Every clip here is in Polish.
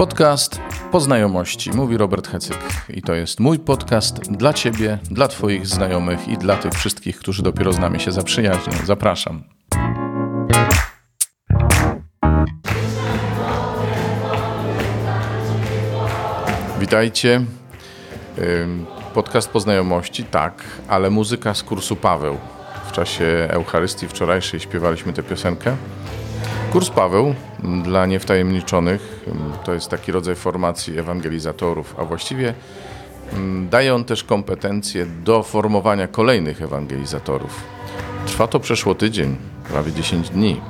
Podcast po znajomości, mówi Robert Hecyk. I to jest mój podcast dla Ciebie, dla Twoich znajomych i dla tych wszystkich, którzy dopiero z nami się zaprzyjaźnią. Zapraszam. Witajcie. Podcast po znajomości, tak, ale muzyka z kursu Paweł. W czasie Eucharystii wczorajszej śpiewaliśmy tę piosenkę. Kurs Paweł dla niewtajemniczonych to jest taki rodzaj formacji ewangelizatorów, a właściwie daje on też kompetencje do formowania kolejnych ewangelizatorów. Trwa to przeszło tydzień, prawie 10 dni,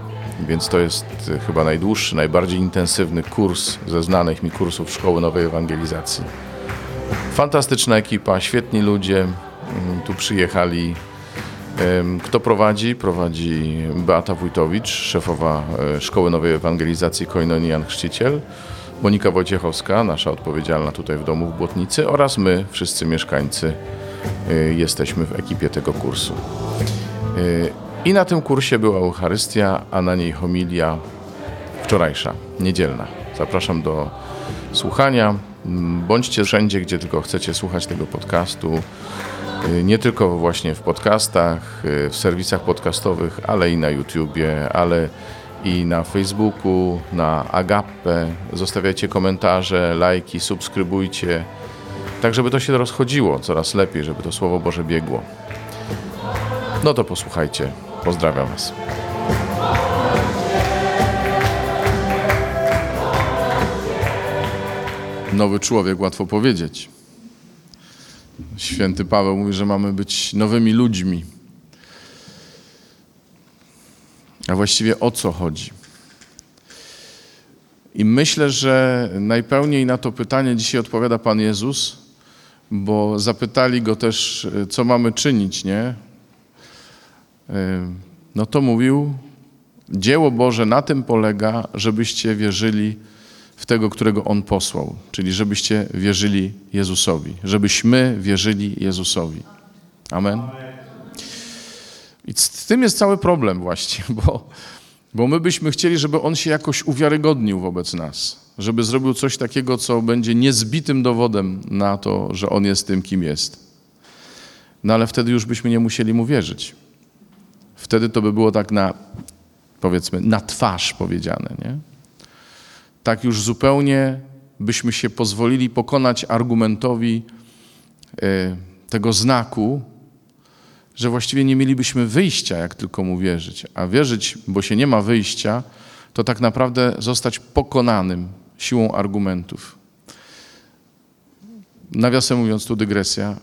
więc to jest chyba najdłuższy, najbardziej intensywny kurs ze znanych mi kursów Szkoły Nowej Ewangelizacji. Fantastyczna ekipa, świetni ludzie tu przyjechali kto prowadzi? Prowadzi Beata Wójtowicz, szefowa e, Szkoły Nowej Ewangelizacji Koinonian Chrzciciel, Monika Wojciechowska, nasza odpowiedzialna tutaj w domu w Błotnicy oraz my, wszyscy mieszkańcy, e, jesteśmy w ekipie tego kursu. E, I na tym kursie była Eucharystia, a na niej homilia wczorajsza, niedzielna. Zapraszam do słuchania. Bądźcie wszędzie, gdzie tylko chcecie słuchać tego podcastu. Y, nie tylko właśnie w podcastach, y, w serwisach podcastowych, ale i na YouTubie, ale i na Facebooku, na Agape. Zostawiajcie komentarze, lajki, subskrybujcie, tak żeby to się rozchodziło coraz lepiej, żeby to Słowo Boże biegło. No to posłuchajcie. Pozdrawiam Was. Nowy człowiek, łatwo powiedzieć. Święty Paweł mówi, że mamy być nowymi ludźmi. A właściwie o co chodzi? I myślę, że najpełniej na to pytanie dzisiaj odpowiada Pan Jezus, bo zapytali go też, co mamy czynić, nie? No to mówił, dzieło Boże na tym polega, żebyście wierzyli w tego, którego On posłał, czyli żebyście wierzyli Jezusowi, żebyśmy wierzyli Jezusowi. Amen. I z tym jest cały problem właśnie, bo, bo my byśmy chcieli, żeby On się jakoś uwiarygodnił wobec nas, żeby zrobił coś takiego, co będzie niezbitym dowodem na to, że On jest tym, kim jest. No ale wtedy już byśmy nie musieli Mu wierzyć. Wtedy to by było tak na, powiedzmy, na twarz powiedziane, nie? Tak już zupełnie byśmy się pozwolili pokonać argumentowi e, tego znaku, że właściwie nie mielibyśmy wyjścia, jak tylko mu wierzyć. A wierzyć, bo się nie ma wyjścia, to tak naprawdę zostać pokonanym siłą argumentów. Nawiasem mówiąc, tu dygresja,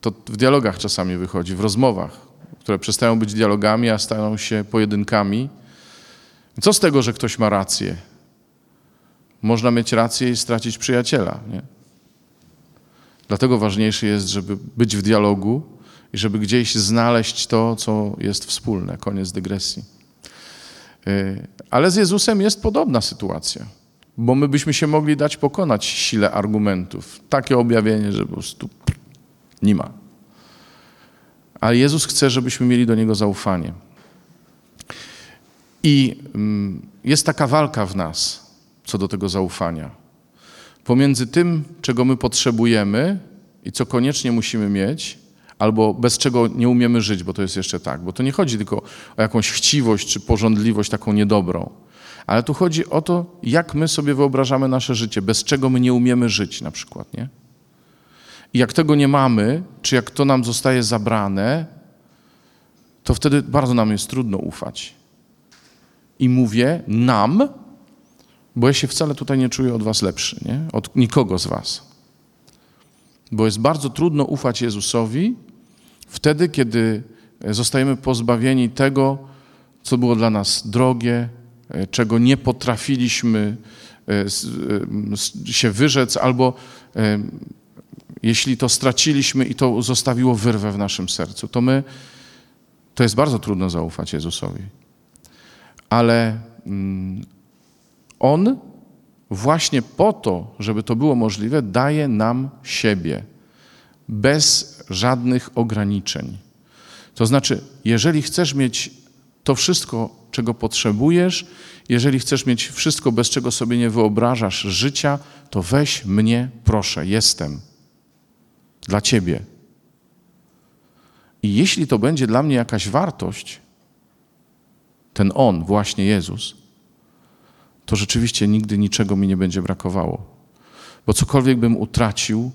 to w dialogach czasami wychodzi, w rozmowach, które przestają być dialogami, a stają się pojedynkami. Co z tego, że ktoś ma rację? Można mieć rację i stracić przyjaciela. Nie? Dlatego ważniejsze jest, żeby być w dialogu i żeby gdzieś znaleźć to, co jest wspólne. Koniec dygresji. Y, ale z Jezusem jest podobna sytuacja, bo my byśmy się mogli dać pokonać sile argumentów. Takie objawienie, że po prostu nie ma. Ale Jezus chce, żebyśmy mieli do Niego zaufanie. I mm, jest taka walka w nas co do tego zaufania. Pomiędzy tym, czego my potrzebujemy i co koniecznie musimy mieć, albo bez czego nie umiemy żyć, bo to jest jeszcze tak. Bo to nie chodzi tylko o jakąś chciwość czy porządliwość taką niedobrą, ale tu chodzi o to, jak my sobie wyobrażamy nasze życie, bez czego my nie umiemy żyć na przykład, nie? I jak tego nie mamy, czy jak to nam zostaje zabrane, to wtedy bardzo nam jest trudno ufać. I mówię nam, bo ja się wcale tutaj nie czuję od was lepszy, nie? od nikogo z was. Bo jest bardzo trudno ufać Jezusowi wtedy, kiedy zostajemy pozbawieni tego, co było dla nas drogie, e, czego nie potrafiliśmy e, e, się wyrzec, albo jeśli to straciliśmy i to zostawiło wyrwę w naszym sercu, to my, to jest bardzo trudno zaufać Jezusowi. Ale mm, on właśnie po to, żeby to było możliwe, daje nam siebie bez żadnych ograniczeń. To znaczy, jeżeli chcesz mieć To wszystko, czego potrzebujesz, jeżeli chcesz mieć wszystko, bez czego sobie nie wyobrażasz życia, to weź mnie, proszę, jestem. Dla Ciebie. I jeśli to będzie dla mnie jakaś wartość, ten On, właśnie Jezus, to rzeczywiście nigdy niczego mi nie będzie brakowało. Bo cokolwiek bym utracił,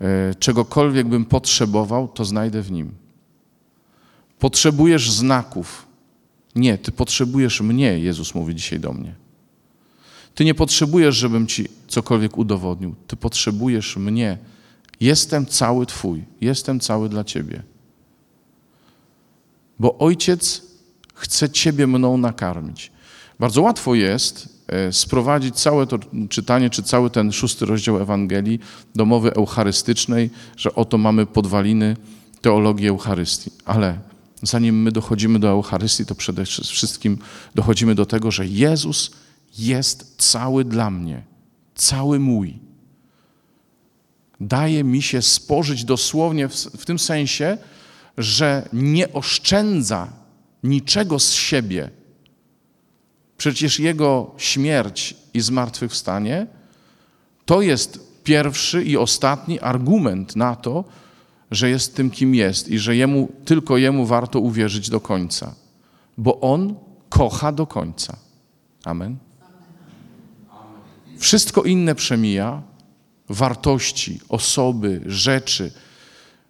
e, czegokolwiek bym potrzebował, to znajdę w Nim. Potrzebujesz znaków. Nie, ty potrzebujesz mnie, Jezus mówi dzisiaj do mnie. Ty nie potrzebujesz, żebym ci cokolwiek udowodnił. Ty potrzebujesz mnie. Jestem cały Twój, jestem cały dla Ciebie. Bo Ojciec chce Ciebie mną nakarmić. Bardzo łatwo jest sprowadzić całe to czytanie, czy cały ten szósty rozdział Ewangelii do mowy eucharystycznej, że oto mamy podwaliny teologii Eucharystii. Ale zanim my dochodzimy do Eucharystii, to przede wszystkim dochodzimy do tego, że Jezus jest cały dla mnie, cały mój. Daje mi się spożyć dosłownie w, w tym sensie, że nie oszczędza niczego z siebie. Przecież Jego śmierć i zmartwychwstanie to jest pierwszy i ostatni argument na to, że jest tym, kim jest i że jemu, tylko Jemu warto uwierzyć do końca, bo On kocha do końca. Amen. Wszystko inne przemija, wartości, osoby, rzeczy.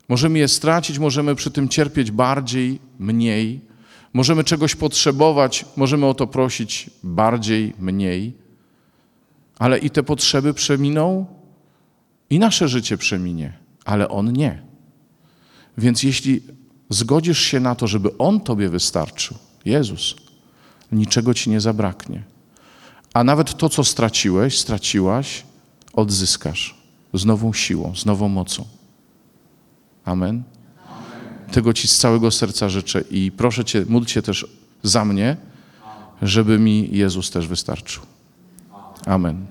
Możemy je stracić, możemy przy tym cierpieć bardziej, mniej. Możemy czegoś potrzebować, możemy o to prosić bardziej, mniej. Ale i te potrzeby przeminą, i nasze życie przeminie, ale On nie. Więc jeśli zgodzisz się na to, żeby On Tobie wystarczył, Jezus, niczego Ci nie zabraknie. A nawet to, co straciłeś, straciłaś, odzyskasz z nową siłą, z nową mocą. Amen. Tego Ci z całego serca życzę i proszę Cię, módl się też za mnie, żeby mi Jezus też wystarczył. Amen.